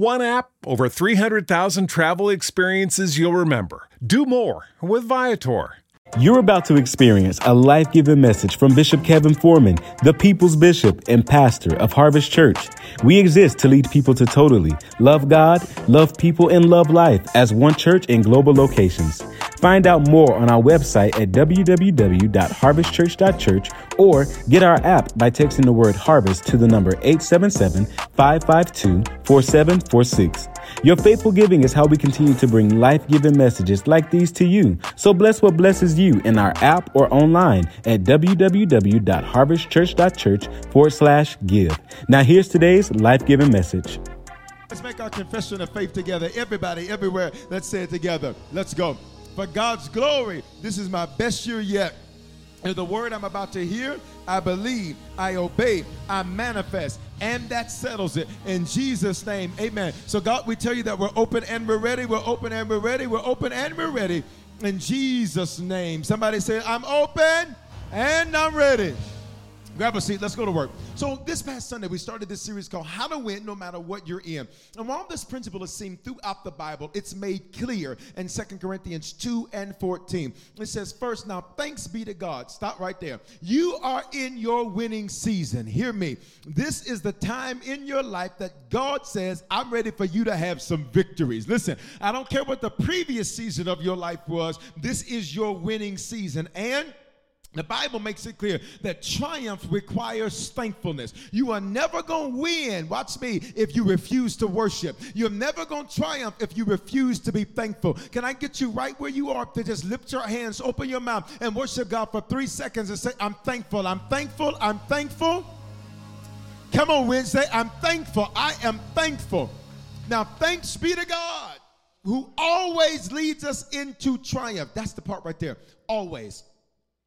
One app, over 300,000 travel experiences you'll remember. Do more with Viator. You're about to experience a life giving message from Bishop Kevin Foreman, the people's bishop and pastor of Harvest Church. We exist to lead people to totally love God, love people, and love life as one church in global locations. Find out more on our website at www.harvestchurch.church or get our app by texting the word harvest to the number 877 552 4746. Your faithful giving is how we continue to bring life giving messages like these to you. So bless what blesses you in our app or online at www.harvestchurch.church forward slash give. Now, here's today's life giving message. Let's make our confession of faith together. Everybody, everywhere, let's say it together. Let's go. For God's glory, this is my best year yet. And the word I'm about to hear, I believe, I obey, I manifest, and that settles it. In Jesus' name, amen. So, God, we tell you that we're open and we're ready. We're open and we're ready. We're open and we're ready. In Jesus' name. Somebody say, I'm open and I'm ready. Grab a seat. Let's go to work. So, this past Sunday, we started this series called How to Win No Matter What You're In. And while this principle is seen throughout the Bible, it's made clear in 2 Corinthians 2 and 14. It says, First, now thanks be to God. Stop right there. You are in your winning season. Hear me. This is the time in your life that God says, I'm ready for you to have some victories. Listen, I don't care what the previous season of your life was, this is your winning season. And the Bible makes it clear that triumph requires thankfulness. You are never going to win, watch me, if you refuse to worship. You're never going to triumph if you refuse to be thankful. Can I get you right where you are to just lift your hands, open your mouth, and worship God for three seconds and say, I'm thankful, I'm thankful, I'm thankful. Come on, Wednesday, I'm thankful, I am thankful. Now, thanks be to God who always leads us into triumph. That's the part right there, always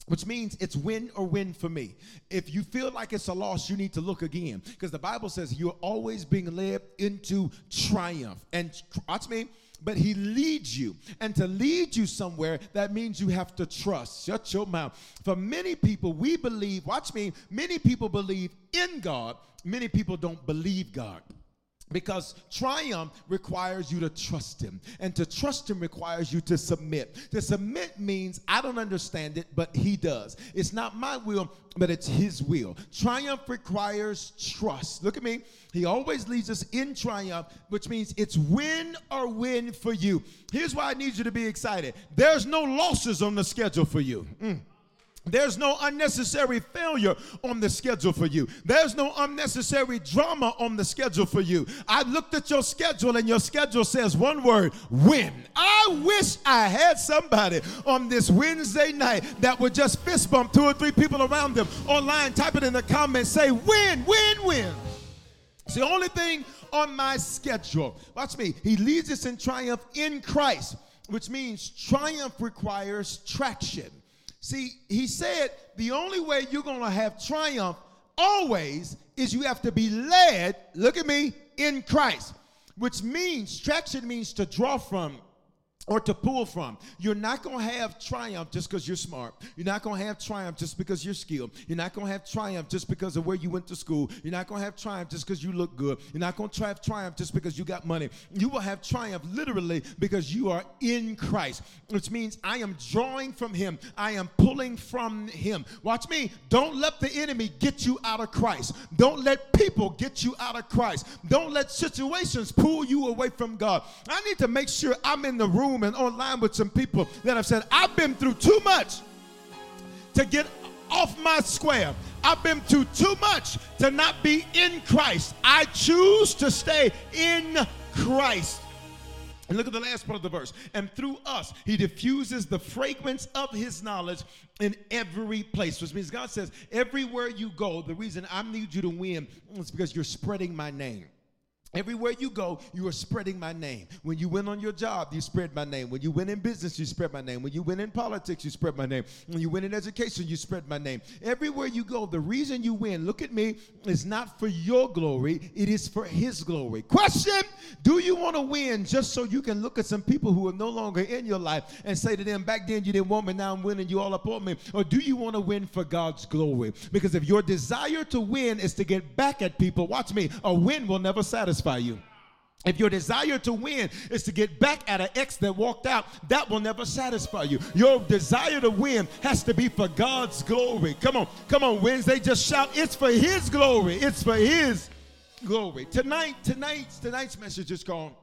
which means it's win or win for me. If you feel like it's a loss, you need to look again because the Bible says you're always being led into triumph. And watch me, but he leads you. And to lead you somewhere, that means you have to trust. Shut your mouth. For many people, we believe, watch me, many people believe in God, many people don't believe God. Because triumph requires you to trust him. And to trust him requires you to submit. To submit means I don't understand it, but he does. It's not my will, but it's his will. Triumph requires trust. Look at me. He always leads us in triumph, which means it's win or win for you. Here's why I need you to be excited there's no losses on the schedule for you. Mm. There's no unnecessary failure on the schedule for you. There's no unnecessary drama on the schedule for you. I looked at your schedule and your schedule says one word win. I wish I had somebody on this Wednesday night that would just fist bump two or three people around them online, type it in the comments, say win, win, win. It's the only thing on my schedule. Watch me. He leads us in triumph in Christ, which means triumph requires traction. See, he said the only way you're going to have triumph always is you have to be led, look at me, in Christ, which means traction means to draw from, or to pull from. You're not going to have triumph just because you're smart. You're not going to have triumph just because you're skilled. You're not going to have triumph just because of where you went to school. You're not going to have triumph just because you look good. You're not going to have triumph just because you got money. You will have triumph literally because you are in Christ, which means I am drawing from Him. I am pulling from Him. Watch me. Don't let the enemy get you out of Christ. Don't let people get you out of Christ. Don't let situations pull you away from God. I need to make sure I'm in the room room and online with some people that have said, I've been through too much to get off my square. I've been through too much to not be in Christ. I choose to stay in Christ. And look at the last part of the verse. And through us, he diffuses the fragrance of his knowledge in every place, which means God says, everywhere you go, the reason I need you to win is because you're spreading my name. Everywhere you go, you are spreading my name. When you win on your job, you spread my name. When you win in business, you spread my name. When you win in politics, you spread my name. When you win in education, you spread my name. Everywhere you go, the reason you win, look at me, is not for your glory, it is for his glory. Question Do you want to win just so you can look at some people who are no longer in your life and say to them, back then you didn't want me, now I'm winning, you all up on me? Or do you want to win for God's glory? Because if your desire to win is to get back at people, watch me, a win will never satisfy satisfy you. If your desire to win is to get back at an ex that walked out, that will never satisfy you. Your desire to win has to be for God's glory. Come on, come on, Wednesday, just shout, it's for His glory. It's for His glory. Tonight, tonight's tonight's message is called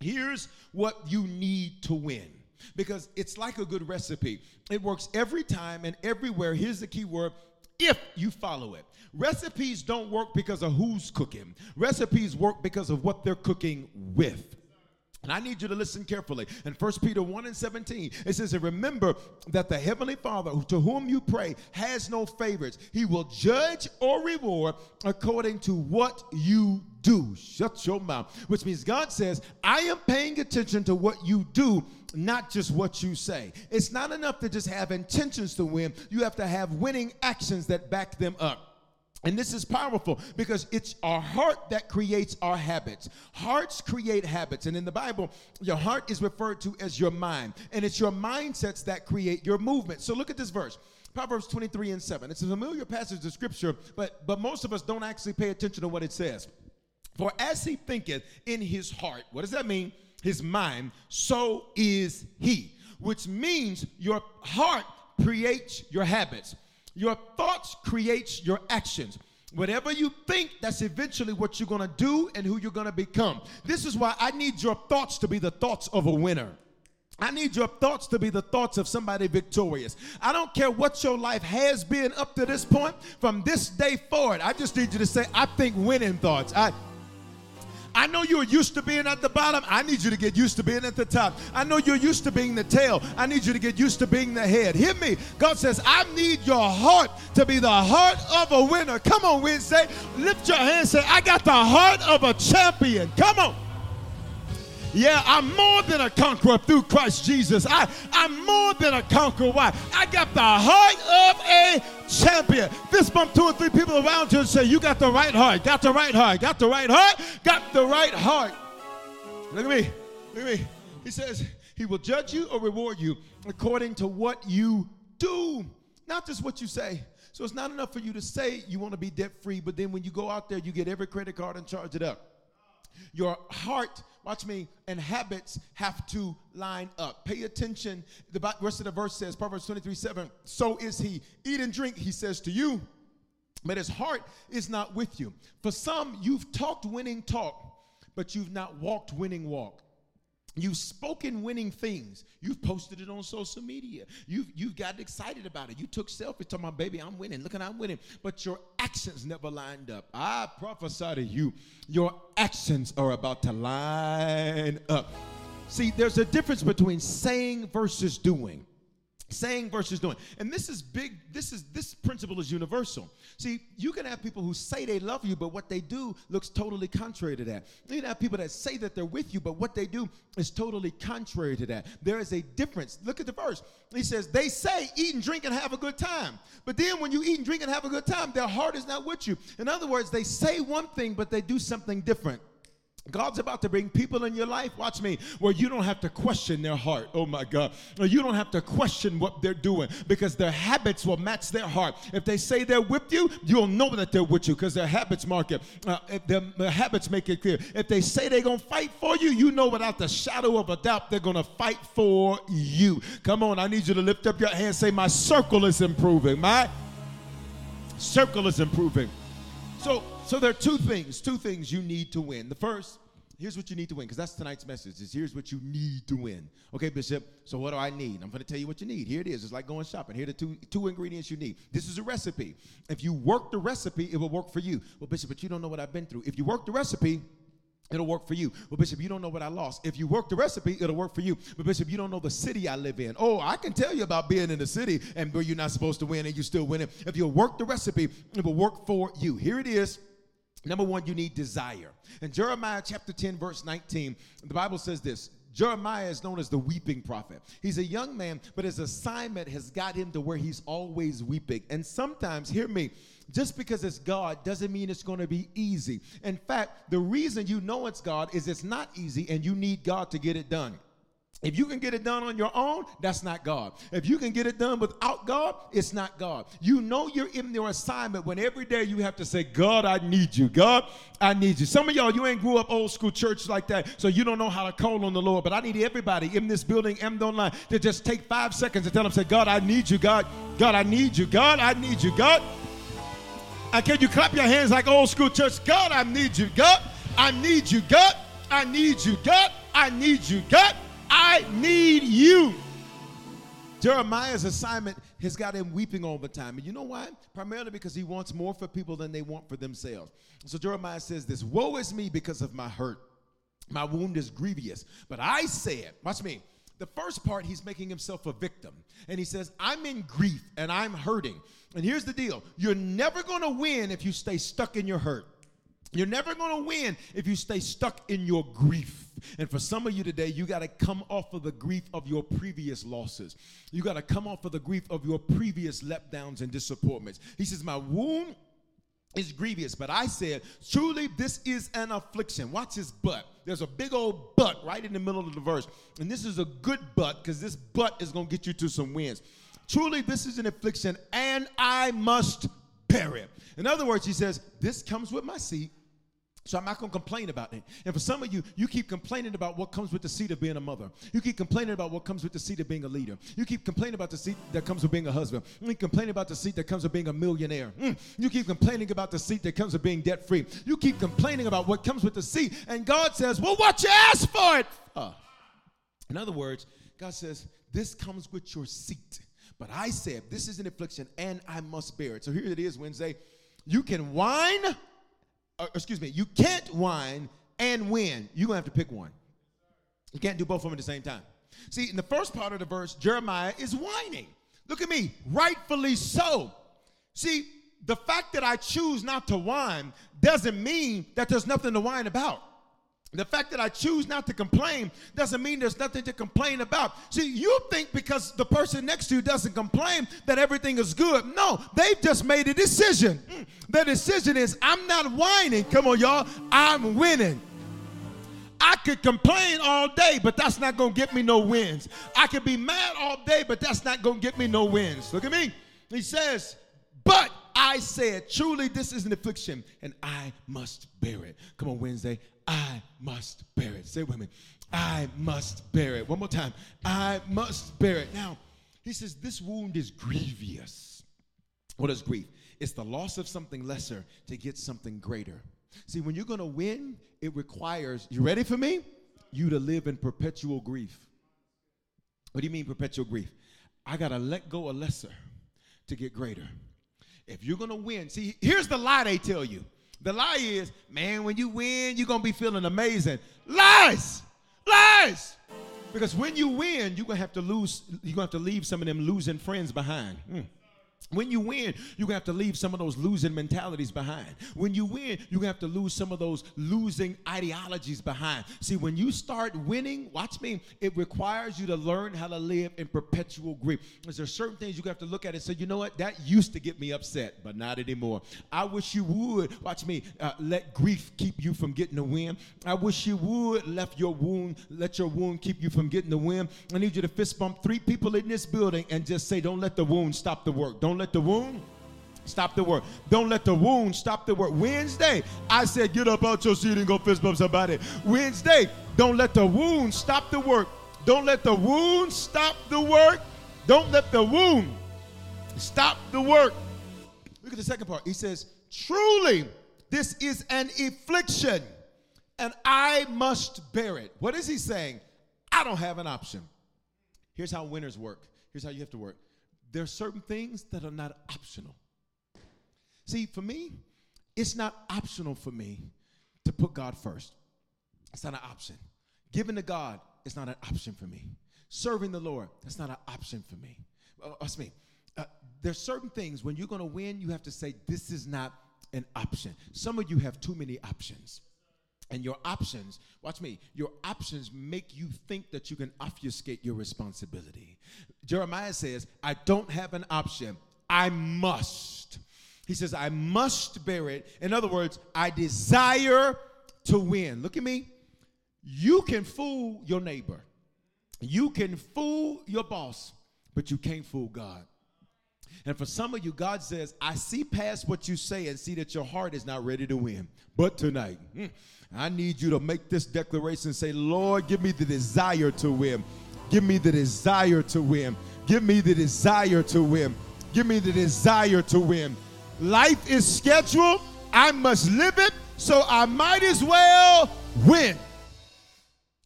Here's What You Need to Win. Because it's like a good recipe. It works every time and everywhere. Here's the key word if you follow it. Recipes don't work because of who's cooking, recipes work because of what they're cooking with. And I need you to listen carefully. In 1 Peter 1 and 17, it says, And remember that the Heavenly Father to whom you pray has no favorites. He will judge or reward according to what you do. Shut your mouth. Which means God says, I am paying attention to what you do, not just what you say. It's not enough to just have intentions to win, you have to have winning actions that back them up. And this is powerful because it's our heart that creates our habits. Hearts create habits. And in the Bible, your heart is referred to as your mind. And it's your mindsets that create your movement. So look at this verse. Proverbs 23 and 7. It's a familiar passage of scripture, but, but most of us don't actually pay attention to what it says. For as he thinketh in his heart, what does that mean? His mind, so is he. Which means your heart creates your habits. Your thoughts creates your actions. Whatever you think, that's eventually what you're going to do and who you're going to become. This is why I need your thoughts to be the thoughts of a winner. I need your thoughts to be the thoughts of somebody victorious. I don't care what your life has been up to this point. From this day forward, I just need you to say, I think winning thoughts. I I know you're used to being at the bottom. I need you to get used to being at the top. I know you're used to being the tail. I need you to get used to being the head. Hear me. God says, I need your heart to be the heart of a winner. Come on, Wednesday. Lift your hand say, I got the heart of a champion. Come on. Yeah, I'm more than a conqueror through Christ Jesus. I, I'm more than a conqueror. Why? I got the heart of a champion. Fist bump two or three people around you and say, You got the right heart, got the right heart, got the right heart, got the right heart. Look at me. Look at me. He says, He will judge you or reward you according to what you do, not just what you say. So it's not enough for you to say you want to be debt free, but then when you go out there, you get every credit card and charge it up. Your heart, watch me, and habits have to line up. Pay attention. The rest of the verse says, Proverbs 23 7, so is he. Eat and drink, he says to you, but his heart is not with you. For some, you've talked winning talk, but you've not walked winning walk. You've spoken winning things. You've posted it on social media. You've, you've gotten excited about it. You took selfies talking about, baby, I'm winning. Look at I'm winning. But your actions never lined up. I prophesy to you, your actions are about to line up. See, there's a difference between saying versus doing saying versus doing. And this is big this is this principle is universal. See you can have people who say they love you but what they do looks totally contrary to that. You can have people that say that they're with you but what they do is totally contrary to that. There is a difference. Look at the verse. He says they say eat and drink and have a good time. But then when you eat and drink and have a good time their heart is not with you. In other words they say one thing but they do something different God's about to bring people in your life, watch me, where you don't have to question their heart. Oh my God. You don't have to question what they're doing because their habits will match their heart. If they say they're with you, you'll know that they're with you because their habits mark it. Uh, their, their habits make it clear. If they say they're going to fight for you, you know without the shadow of a doubt they're going to fight for you. Come on, I need you to lift up your hand say, My circle is improving. My circle is improving. So, so there are two things, two things you need to win. The first here's what you need to win, because that's tonight's message. Is here's what you need to win. Okay, Bishop. So what do I need? I'm going to tell you what you need. Here it is. It's like going shopping. Here are the two two ingredients you need. This is a recipe. If you work the recipe, it will work for you. Well, Bishop, but you don't know what I've been through. If you work the recipe, It'll work for you. But Bishop, you don't know what I lost. If you work the recipe, it'll work for you. But Bishop, you don't know the city I live in. Oh, I can tell you about being in the city and where you're not supposed to win and you still winning. If you work the recipe, it will work for you. Here it is. Number one, you need desire. In Jeremiah chapter 10, verse 19, the Bible says this Jeremiah is known as the weeping prophet. He's a young man, but his assignment has got him to where he's always weeping. And sometimes, hear me, just because it's God doesn't mean it's going to be easy. In fact, the reason you know it's God is it's not easy and you need God to get it done. If you can get it done on your own, that's not God. If you can get it done without God, it's not God. You know you're in your assignment when every day you have to say, God, I need you. God, I need you. Some of y'all, you ain't grew up old school church like that, so you don't know how to call on the Lord. But I need everybody in this building and online to just take five seconds and tell them, say, God, I need you. God, God, I need you. God, I need you. God. And can you clap your hands like old school church? God, I need you. God, I need you. God, I need you. God, I need you. God, I need you. Jeremiah's assignment has got him weeping all the time. And you know why? Primarily because he wants more for people than they want for themselves. So Jeremiah says this Woe is me because of my hurt. My wound is grievous. But I said, watch me. The first part, he's making himself a victim. And he says, I'm in grief and I'm hurting. And here's the deal you're never going to win if you stay stuck in your hurt. You're never going to win if you stay stuck in your grief. And for some of you today, you got to come off of the grief of your previous losses. You got to come off of the grief of your previous letdowns and disappointments. He says, My wound is grievous, but I said, Truly, this is an affliction. Watch his butt. There's a big old butt right in the middle of the verse. And this is a good butt because this butt is going to get you to some wins. Truly, this is an affliction, and I must bear it. In other words, he says, This comes with my seat so I'm not going to complain about it. And for some of you, you keep complaining about what comes with the seat of being a mother. You keep complaining about what comes with the seat of being a leader. You keep complaining about the seat that comes with being a husband. You keep complaining about the seat that comes with being a millionaire. Mm. You keep complaining about the seat that comes with being debt free. You keep complaining about what comes with the seat. And God says, Well, what you asked for it? Uh. In other words, God says, This comes with your seat. But I said, This is an affliction and I must bear it. So here it is, Wednesday. You can whine uh, excuse me, you can't whine and win. You're going to have to pick one. You can't do both of them at the same time. See, in the first part of the verse, Jeremiah is whining. Look at me, rightfully so. See, the fact that I choose not to whine doesn't mean that there's nothing to whine about. The fact that I choose not to complain doesn't mean there's nothing to complain about. See, you think because the person next to you doesn't complain that everything is good. No, they've just made a decision. Mm. The decision is I'm not whining. Come on, y'all. I'm winning. I could complain all day, but that's not going to get me no wins. I could be mad all day, but that's not going to get me no wins. Look at me. He says, But I said, Truly, this is an affliction, and I must bear it. Come on, Wednesday. I must bear it. Say it with me. I must bear it. One more time. I must bear it. Now, he says, This wound is grievous. What is grief? It's the loss of something lesser to get something greater. See, when you're going to win, it requires, you ready for me? You to live in perpetual grief. What do you mean, perpetual grief? I got to let go of lesser to get greater. If you're going to win, see, here's the lie they tell you the lie is, man, when you win, you're going to be feeling amazing. Lies! Lies! Because when you win, you're going to have to lose, you're going to have to leave some of them losing friends behind. Mm. When you win, you're have to leave some of those losing mentalities behind. When you win, you're have to lose some of those losing ideologies behind. See, when you start winning, watch me, it requires you to learn how to live in perpetual grief. There's certain things you have to look at and say, you know what, that used to get me upset, but not anymore. I wish you would, watch me, uh, let grief keep you from getting the win. I wish you would let your wound, let your wound keep you from getting the win. I need you to fist bump three people in this building and just say, don't let the wound stop the work. Don't let the wound stop the work. Don't let the wound stop the work. Wednesday, I said, get up out your seat and go fist bump somebody. Wednesday, don't let the wound stop the work. Don't let the wound stop the work. Don't let the wound stop the work. Look at the second part. He says, truly, this is an affliction, and I must bear it. What is he saying? I don't have an option. Here's how winners work. Here's how you have to work. There are certain things that are not optional. See, for me, it's not optional for me to put God first. It's not an option. Giving to God is not an option for me. Serving the Lord, that's not an option for me. Uh, that's me. Uh, there's certain things when you're going to win, you have to say, This is not an option. Some of you have too many options. And your options, watch me, your options make you think that you can obfuscate your responsibility. Jeremiah says, I don't have an option. I must. He says, I must bear it. In other words, I desire to win. Look at me. You can fool your neighbor, you can fool your boss, but you can't fool God. And for some of you, God says, I see past what you say and see that your heart is not ready to win. But tonight, I need you to make this declaration say, Lord, give me the desire to win. Give me the desire to win. Give me the desire to win. Give me the desire to win. Life is scheduled. I must live it, so I might as well win.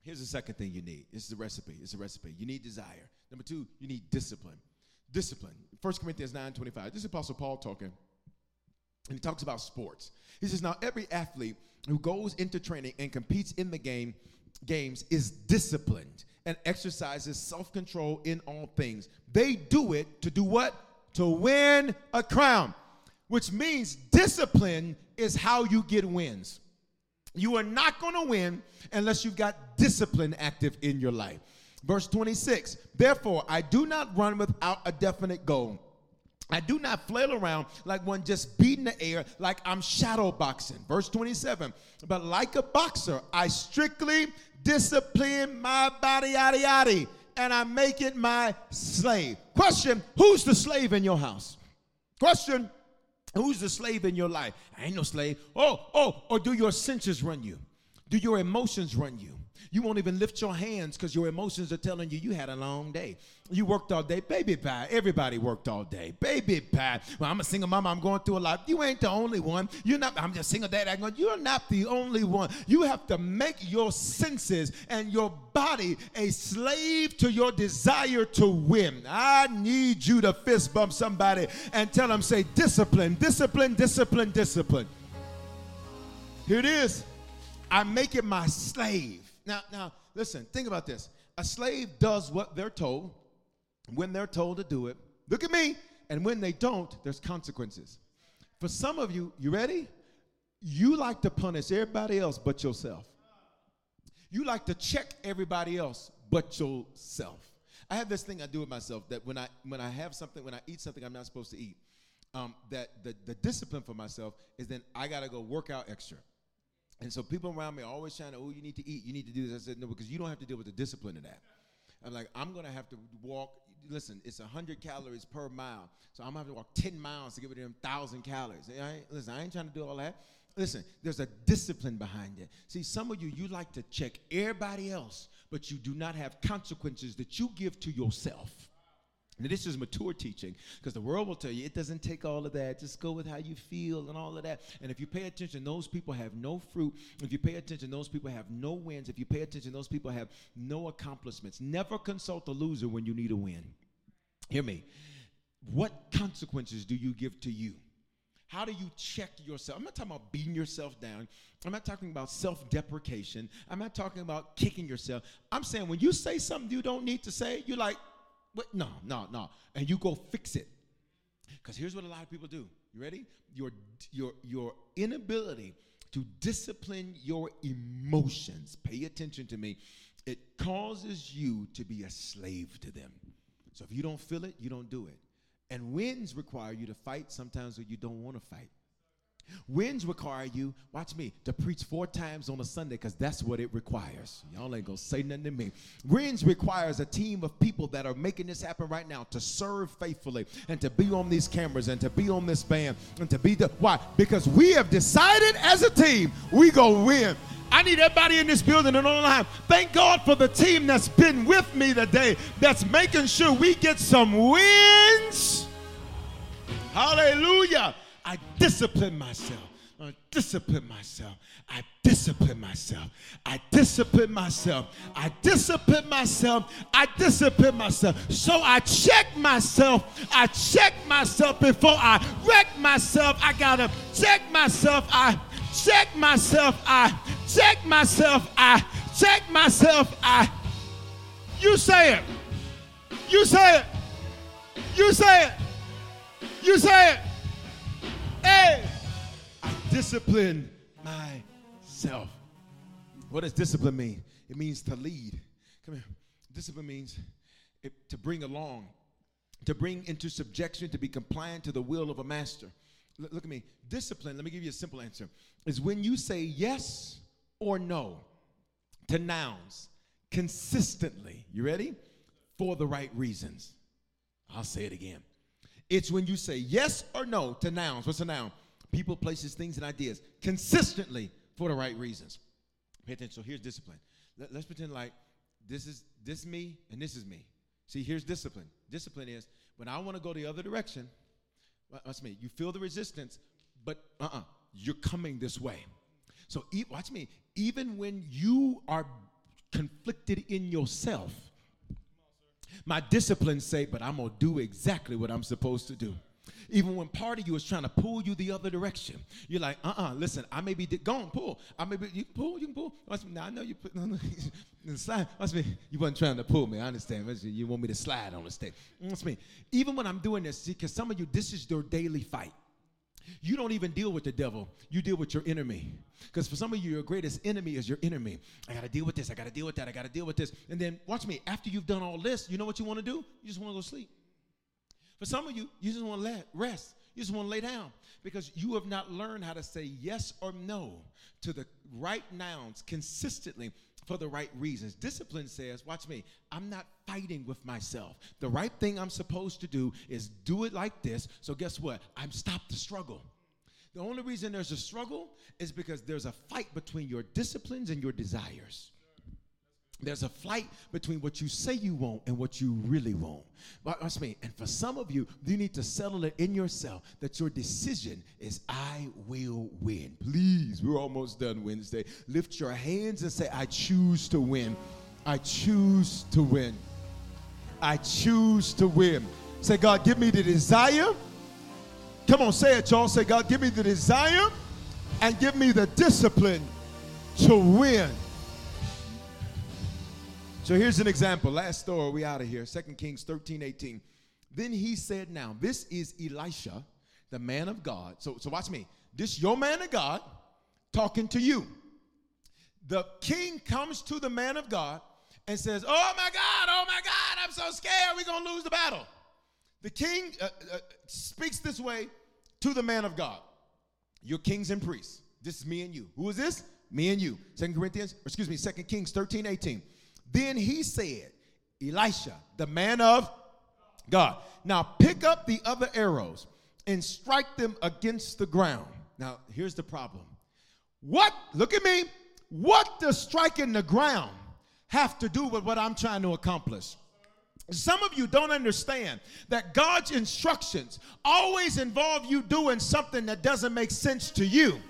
Here's the second thing you need. This is a recipe. It's a recipe. You need desire. Number two, you need discipline. Discipline. 1 Corinthians 9 25. This is Apostle Paul talking. And he talks about sports. He says, Now every athlete who goes into training and competes in the game games is disciplined and exercises self-control in all things. They do it to do what? To win a crown. Which means discipline is how you get wins. You are not going to win unless you've got discipline active in your life. Verse 26 Therefore, I do not run without a definite goal. I do not flail around like one just beating the air, like I'm shadow boxing. Verse 27 But like a boxer, I strictly discipline my body, yada, yada, and I make it my slave. Question Who's the slave in your house? Question Who's the slave in your life? I ain't no slave. Oh, oh, or do your senses run you? Do your emotions run you? You won't even lift your hands because your emotions are telling you you had a long day. You worked all day. Baby pie. Everybody worked all day. Baby pie. Well, I'm a single mom. I'm going through a lot. You ain't the only one. You're not, I'm just single dad. I'm going, you're not the only one. You have to make your senses and your body a slave to your desire to win. I need you to fist bump somebody and tell them, say, discipline, discipline, discipline, discipline. Here it is. I make it my slave. Now, now, listen, think about this. A slave does what they're told when they're told to do it. Look at me. And when they don't, there's consequences. For some of you, you ready? You like to punish everybody else but yourself. You like to check everybody else but yourself. I have this thing I do with myself that when I when I have something, when I eat something I'm not supposed to eat, um, that the, the discipline for myself is then I gotta go work out extra. And so people around me are always trying to, oh, you need to eat, you need to do this. I said, no, because you don't have to deal with the discipline of that. I'm like, I'm gonna have to walk. Listen, it's 100 calories per mile, so I'm gonna have to walk 10 miles to get rid of them thousand calories. I listen, I ain't trying to do all that. Listen, there's a discipline behind it. See, some of you, you like to check everybody else, but you do not have consequences that you give to yourself. Now, this is mature teaching because the world will tell you it doesn't take all of that. Just go with how you feel and all of that. And if you pay attention, those people have no fruit. If you pay attention, those people have no wins. If you pay attention, those people have no accomplishments. Never consult a loser when you need a win. Hear me. What consequences do you give to you? How do you check yourself? I'm not talking about beating yourself down. I'm not talking about self deprecation. I'm not talking about kicking yourself. I'm saying when you say something you don't need to say, you're like, No, no, no. And you go fix it. Because here's what a lot of people do. You ready? Your, your, your inability to discipline your emotions, pay attention to me, it causes you to be a slave to them. So if you don't feel it, you don't do it. And wins require you to fight sometimes when you don't want to fight. Wins require you, watch me, to preach four times on a Sunday because that's what it requires. Y'all ain't gonna say nothing to me. Wins requires a team of people that are making this happen right now to serve faithfully and to be on these cameras and to be on this band and to be the why? Because we have decided as a team we go win. I need everybody in this building and online. Thank God for the team that's been with me today, that's making sure we get some wins. Hallelujah. I discipline myself. uh, discipline myself. I discipline myself. I discipline myself. I discipline myself. I discipline myself. So I check myself. I check myself before I wreck myself. I gotta check myself. I check myself. I check myself. I check myself. I. You say it. You say it. You say it. You say it. Hey, I discipline myself. What does discipline mean? It means to lead. Come here. Discipline means it, to bring along, to bring into subjection, to be compliant to the will of a master. L- look at me. Discipline, let me give you a simple answer, is when you say yes or no to nouns consistently. You ready? For the right reasons. I'll say it again. It's when you say yes or no to nouns. What's a noun? People, places, things, and ideas consistently for the right reasons. Pay attention. So here's discipline. Let, us pretend like this is this me and this is me. See, here's discipline. Discipline is when I want to go the other direction. Watch me. You feel the resistance, but uh-uh, you're coming this way. So watch me. Even when you are conflicted in yourself, my discipline say, but I'm gonna do exactly what I'm supposed to do. Even when part of you is trying to pull you the other direction, you're like, uh-uh, listen, I may be di- go pull. I may be you can pull, you can pull. Now I know you put no, no, slide. Me. You wasn't trying to pull me. I understand. You want me to slide on the stage. Watch me. Even when I'm doing this, because some of you, this is your daily fight. You don't even deal with the devil, you deal with your enemy. Because for some of you, your greatest enemy is your enemy. I got to deal with this, I got to deal with that, I got to deal with this. And then, watch me, after you've done all this, you know what you want to do? You just want to go sleep. For some of you, you just want to rest. You just want to lay down because you have not learned how to say yes or no to the right nouns consistently for the right reasons. Discipline says, watch me, I'm not fighting with myself. The right thing I'm supposed to do is do it like this. So guess what? I'm stopped the struggle. The only reason there's a struggle is because there's a fight between your disciplines and your desires. There's a flight between what you say you want and what you really want. Watch me. And for some of you, you need to settle it in yourself that your decision is I will win. Please, we're almost done Wednesday. Lift your hands and say, I choose to win. I choose to win. I choose to win. Say, God, give me the desire. Come on, say it, y'all. Say, God, give me the desire and give me the discipline to win. So here's an example. Last story, we out of here. 2 Kings 13, 18. Then he said, Now, this is Elisha, the man of God. So, so watch me. This your man of God talking to you. The king comes to the man of God and says, Oh my God, oh my God, I'm so scared we're going to lose the battle. The king uh, uh, speaks this way to the man of God. You're kings and priests. This is me and you. Who is this? Me and you. Second Corinthians, excuse me, Second Kings 13, 18. Then he said, Elisha, the man of God, now pick up the other arrows and strike them against the ground. Now, here's the problem. What, look at me, what does striking the ground have to do with what I'm trying to accomplish? Some of you don't understand that God's instructions always involve you doing something that doesn't make sense to you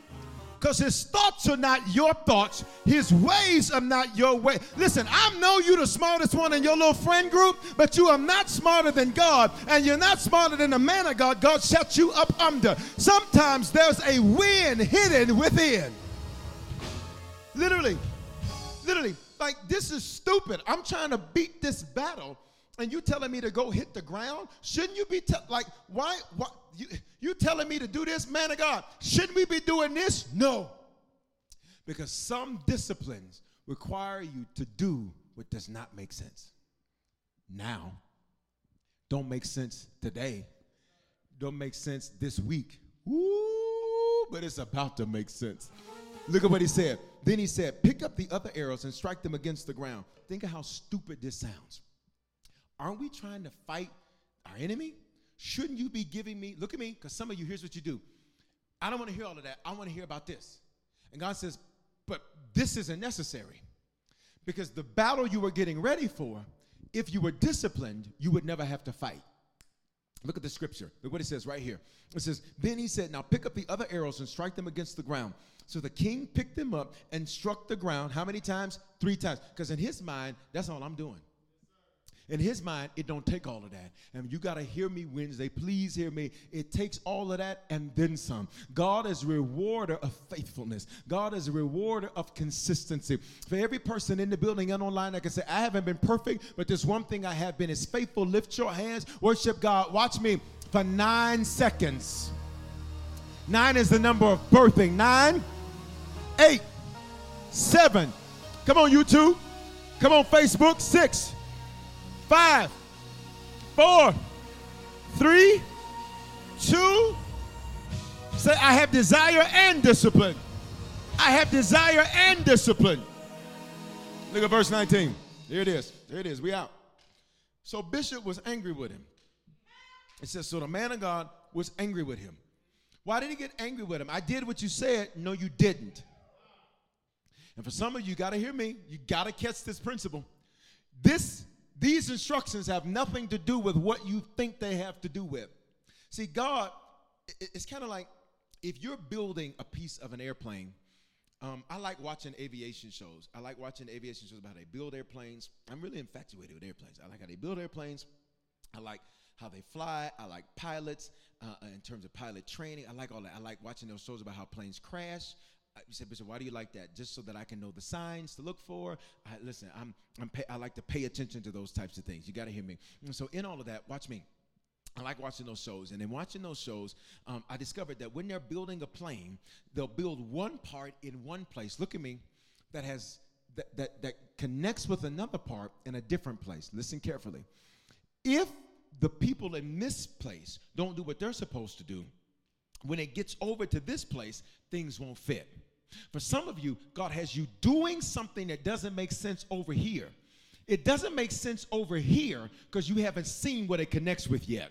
because his thoughts are not your thoughts. His ways are not your way. Listen, I know you're the smartest one in your little friend group, but you are not smarter than God, and you're not smarter than the man of God. God set you up under. Sometimes there's a wind hidden within. Literally, literally, like this is stupid. I'm trying to beat this battle and you telling me to go hit the ground? Shouldn't you be te- like, why? Why you, you telling me to do this, man of God? Shouldn't we be doing this? No, because some disciplines require you to do what does not make sense. Now, don't make sense today. Don't make sense this week. Ooh, but it's about to make sense. Look at what he said. Then he said, Pick up the other arrows and strike them against the ground. Think of how stupid this sounds. Aren't we trying to fight our enemy? Shouldn't you be giving me, look at me, because some of you, here's what you do. I don't want to hear all of that. I want to hear about this. And God says, but this isn't necessary. Because the battle you were getting ready for, if you were disciplined, you would never have to fight. Look at the scripture. Look what it says right here. It says, Then he said, Now pick up the other arrows and strike them against the ground. So the king picked them up and struck the ground. How many times? Three times. Because in his mind, that's all I'm doing. In his mind, it don't take all of that. And you got to hear me Wednesday. Please hear me. It takes all of that and then some. God is rewarder of faithfulness. God is a rewarder of consistency. For every person in the building and online, I can say, I haven't been perfect, but there's one thing I have been is faithful. Lift your hands, worship God. Watch me for nine seconds. Nine is the number of birthing. Nine, eight, seven. Come on, YouTube. Come on, Facebook. Six five, four, three, two. Say, I have desire and discipline. I have desire and discipline. Look at verse 19. Here it is. Here it is. We out. So Bishop was angry with him. It says, So the man of God was angry with him. Why did he get angry with him? I did what you said. No, you didn't. And for some of you, you got to hear me. You got to catch this principle. This these instructions have nothing to do with what you think they have to do with. See, God, it's kind of like if you're building a piece of an airplane. Um, I like watching aviation shows. I like watching aviation shows about how they build airplanes. I'm really infatuated with airplanes. I like how they build airplanes. I like how they fly. I like pilots uh, in terms of pilot training. I like all that. I like watching those shows about how planes crash you said, Bishop, why do you like that? Just so that I can know the signs to look for. I, listen, I'm, I'm pay, I like to pay attention to those types of things. You got to hear me. And so, in all of that, watch me. I like watching those shows. And in watching those shows, um, I discovered that when they're building a plane, they'll build one part in one place. Look at me, that has that, that, that connects with another part in a different place. Listen carefully. If the people in this place don't do what they're supposed to do, when it gets over to this place, things won't fit. For some of you, God has you doing something that doesn't make sense over here. It doesn't make sense over here because you haven't seen what it connects with yet.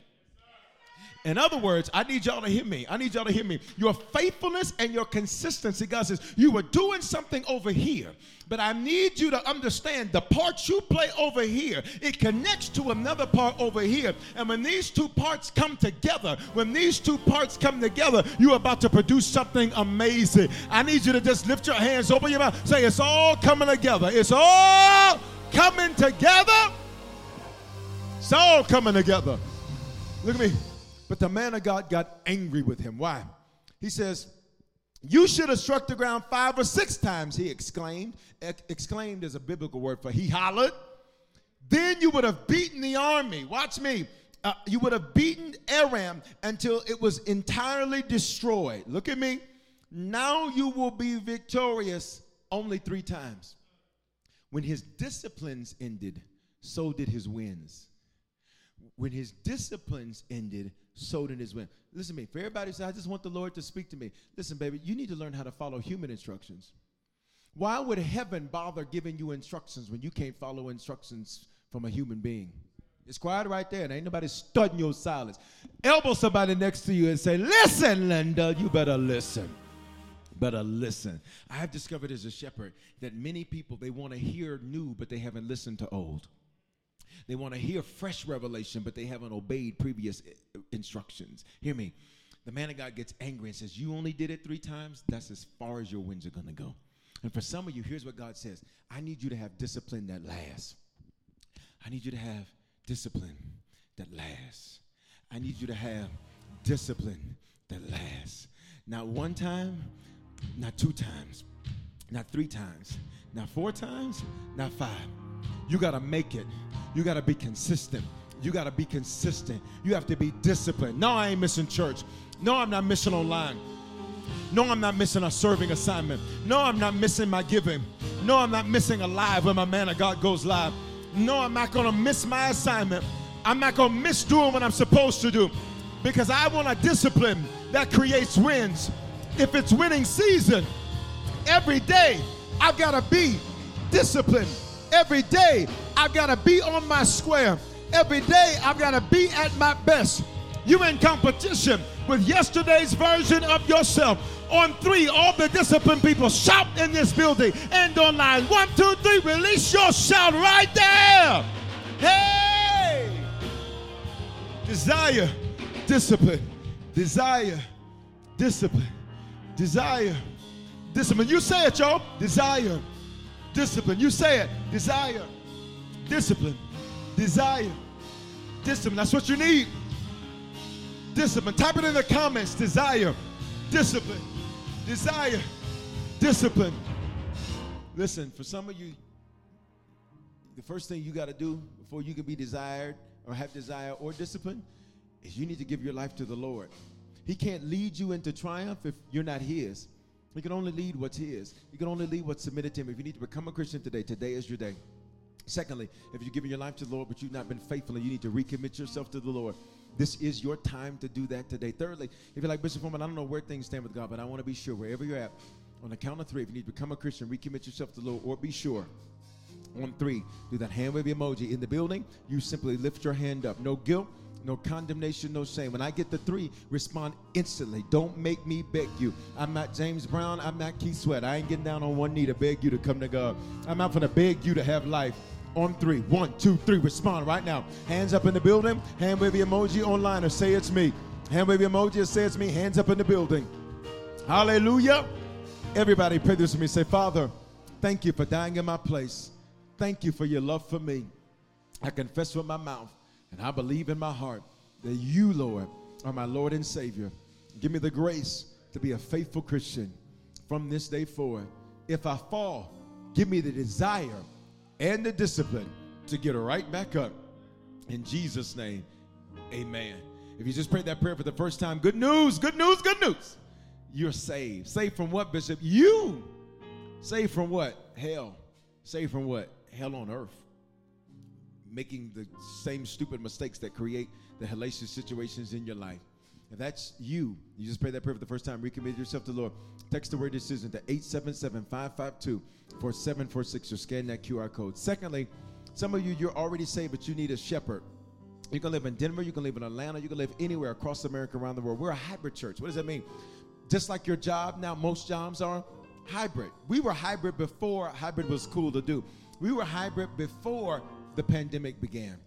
In other words, I need y'all to hear me. I need y'all to hear me. Your faithfulness and your consistency, God says, you were doing something over here, but I need you to understand the part you play over here, it connects to another part over here. And when these two parts come together, when these two parts come together, you're about to produce something amazing. I need you to just lift your hands, open your mouth, say, It's all coming together. It's all coming together. It's all coming together. Look at me. But the man of God got angry with him. Why? He says, You should have struck the ground five or six times, he exclaimed. Ex- exclaimed is a biblical word for he hollered. Then you would have beaten the army. Watch me. Uh, you would have beaten Aram until it was entirely destroyed. Look at me. Now you will be victorious only three times. When his disciplines ended, so did his wins. When his disciplines ended, so did his win. Listen to me. For everybody who says, I just want the Lord to speak to me. Listen, baby, you need to learn how to follow human instructions. Why would heaven bother giving you instructions when you can't follow instructions from a human being? It's quiet right there, and ain't nobody studying your silence. Elbow somebody next to you and say, Listen, Linda, you better listen. Better listen. I have discovered as a shepherd that many people they want to hear new, but they haven't listened to old. They want to hear fresh revelation, but they haven't obeyed previous eh, instructions. Hear me. The man of God gets angry and says, You only did it three times? That's as far as your winds are going to go. And for some of you, here's what God says I need you to have discipline that lasts. I need you to have discipline that lasts. I need you to have discipline that lasts. Not one time, not two times, not three times, not four times, not five. You got to make it you got to be consistent. You got to be consistent. You have to be disciplined. No, I ain't missing church. No, I'm not missing online. No, I'm not missing a serving assignment. No, I'm not missing my giving. No, I'm not missing a live when my man of God goes live. No, I'm not going to miss my assignment. I'm not going to miss doing what I'm supposed to do because I want a discipline that creates wins. If it's winning season, every day I've got to be disciplined. Every day, I've got to be on my square. Every day, I've got to be at my best. You in competition with yesterday's version of yourself. On three, all the disciplined people shout in this building and online. One, two, three, release your shout right there. Hey! desire, discipline, desire, discipline, desire, discipline. You say it, y'all. Desire, discipline. You say it. Desire, discipline, desire, discipline. That's what you need. Discipline. Type it in the comments. Desire, discipline, desire, discipline. Listen, for some of you, the first thing you got to do before you can be desired or have desire or discipline is you need to give your life to the Lord. He can't lead you into triumph if you're not His. He can only lead what's His. He can only lead what's submitted to Him. If you need to become a Christian today, today is your day. Secondly, if you're giving your life to the Lord but you've not been faithful and you need to recommit yourself to the Lord, this is your time to do that today. Thirdly, if you're like Bishop Foreman, I don't know where things stand with God, but I want to be sure wherever you're at, on the count of three, if you need to become a Christian, recommit yourself to the Lord, or be sure. On three, do that hand wave emoji. In the building, you simply lift your hand up. No guilt, no condemnation, no shame. When I get the three, respond instantly. Don't make me beg you. I'm not James Brown. I'm not Keith Sweat. I ain't getting down on one knee to beg you to come to God. I'm not going to beg you to have life. On three, one, two, three. Respond right now. Hands up in the building. Hand wave emoji online or say it's me. Hand wave emoji or say it's me. Hands up in the building. Hallelujah. Everybody pray this with me. Say, Father, thank you for dying in my place. Thank you for your love for me. I confess with my mouth and I believe in my heart that you, Lord, are my Lord and Savior. Give me the grace to be a faithful Christian from this day forward. If I fall, give me the desire and the discipline to get right back up. In Jesus' name, amen. If you just prayed that prayer for the first time, good news, good news, good news. You're saved. Saved from what, Bishop? You. Saved from what? Hell. Saved from what? Hell on earth. Making the same stupid mistakes that create the hellacious situations in your life. If that's you, you just pray that prayer for the first time, recommit yourself to the Lord. Text the word decision to 877 552 4746 or scan that QR code. Secondly, some of you, you're already saved, but you need a shepherd. You can live in Denver, you can live in Atlanta, you can live anywhere across America, around the world. We're a hybrid church. What does that mean? Just like your job now, most jobs are hybrid. We were hybrid before hybrid was cool to do. We were hybrid before the pandemic began.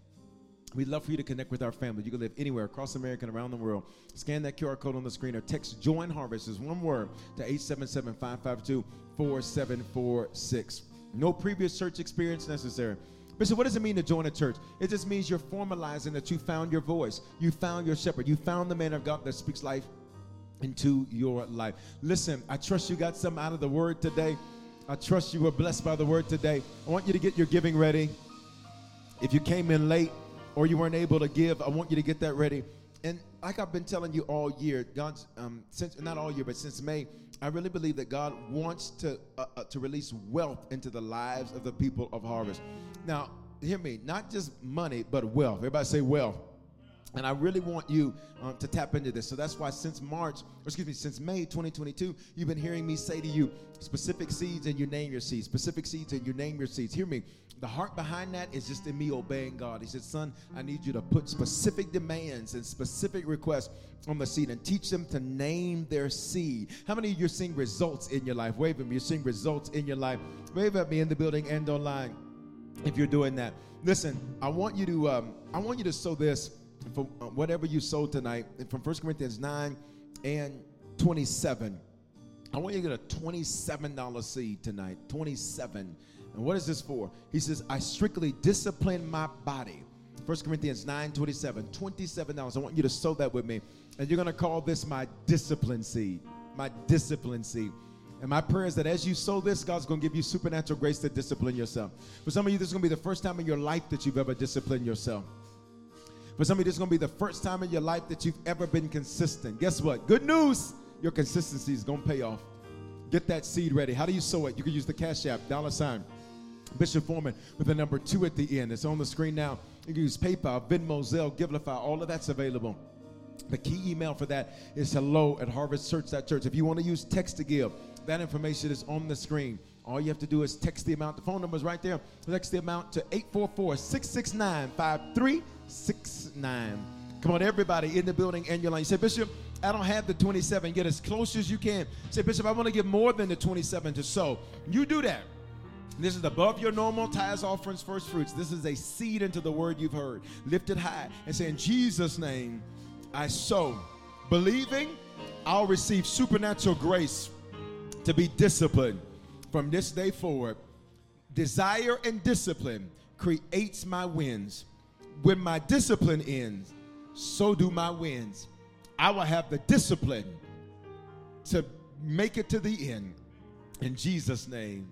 We'd love for you to connect with our family. You can live anywhere across America and around the world. Scan that QR code on the screen or text Join Harvest is one word to 877 552 4746. No previous church experience necessary. Bishop, what does it mean to join a church? It just means you're formalizing that you found your voice. You found your shepherd. You found the man of God that speaks life into your life. Listen, I trust you got something out of the word today. I trust you were blessed by the word today. I want you to get your giving ready. If you came in late or you weren't able to give, I want you to get that ready. And like I've been telling you all year, God's um, since not all year, but since May, I really believe that God wants to uh, uh, to release wealth into the lives of the people of Harvest. Now, hear me, not just money, but wealth. Everybody say wealth. And I really want you um, to tap into this. So that's why since March, excuse me, since May 2022, you've been hearing me say to you specific seeds and you name your seeds, specific seeds and you name your seeds. Hear me. The heart behind that is just in me obeying God. He said, Son, I need you to put specific demands and specific requests on the seed and teach them to name their seed. How many of you are seeing results in your life? Wave at me. You're seeing results in your life. Wave at me in the building and online if you're doing that. Listen, I want you to um, I want you to sow this for whatever you sold tonight from 1 Corinthians 9 and 27. I want you to get a $27 seed tonight. 27. And what is this for? He says, I strictly discipline my body. 1 Corinthians 9 27. $27. I want you to sow that with me. And you're going to call this my discipline seed. My discipline seed. And my prayer is that as you sow this, God's going to give you supernatural grace to discipline yourself. For some of you, this is going to be the first time in your life that you've ever disciplined yourself. For some of you, this is going to be the first time in your life that you've ever been consistent. Guess what? Good news. Your consistency is going to pay off. Get that seed ready. How do you sow it? You can use the Cash App, dollar sign, Bishop Foreman with the number two at the end. It's on the screen now. You can use PayPal, Venmo, Zelle, Givelify. All of that's available. The key email for that is hello at harvestchurch.church. If you want to use text to give, that information is on the screen. All you have to do is text the amount. The phone number is right there. Text the amount to 844 669 5369. Come on, everybody in the building and your line. You say, Bishop, I don't have the 27. Get as close as you can. Say, Bishop, I want to give more than the 27 to sow. You do that. This is above your normal tithes, offerings, first fruits. This is a seed into the word you've heard. Lift it high and say, In Jesus' name, I sow. Believing I'll receive supernatural grace to be disciplined from this day forward. Desire and discipline creates my wins. When my discipline ends, so do my wins. I will have the discipline to make it to the end. In Jesus' name,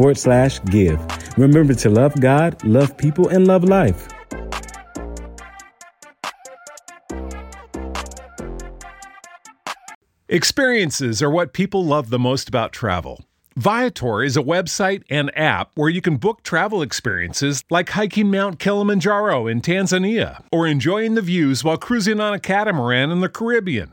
forward slash give. Remember to love God, love people, and love life. Experiences are what people love the most about travel. Viator is a website and app where you can book travel experiences like hiking Mount Kilimanjaro in Tanzania or enjoying the views while cruising on a catamaran in the Caribbean.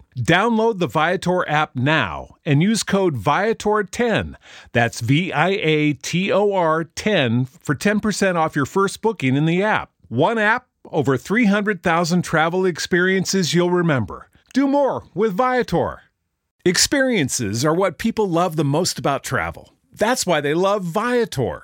Download the Viator app now and use code Viator10. That's V I A T O R 10 for 10% off your first booking in the app. One app, over 300,000 travel experiences you'll remember. Do more with Viator. Experiences are what people love the most about travel. That's why they love Viator.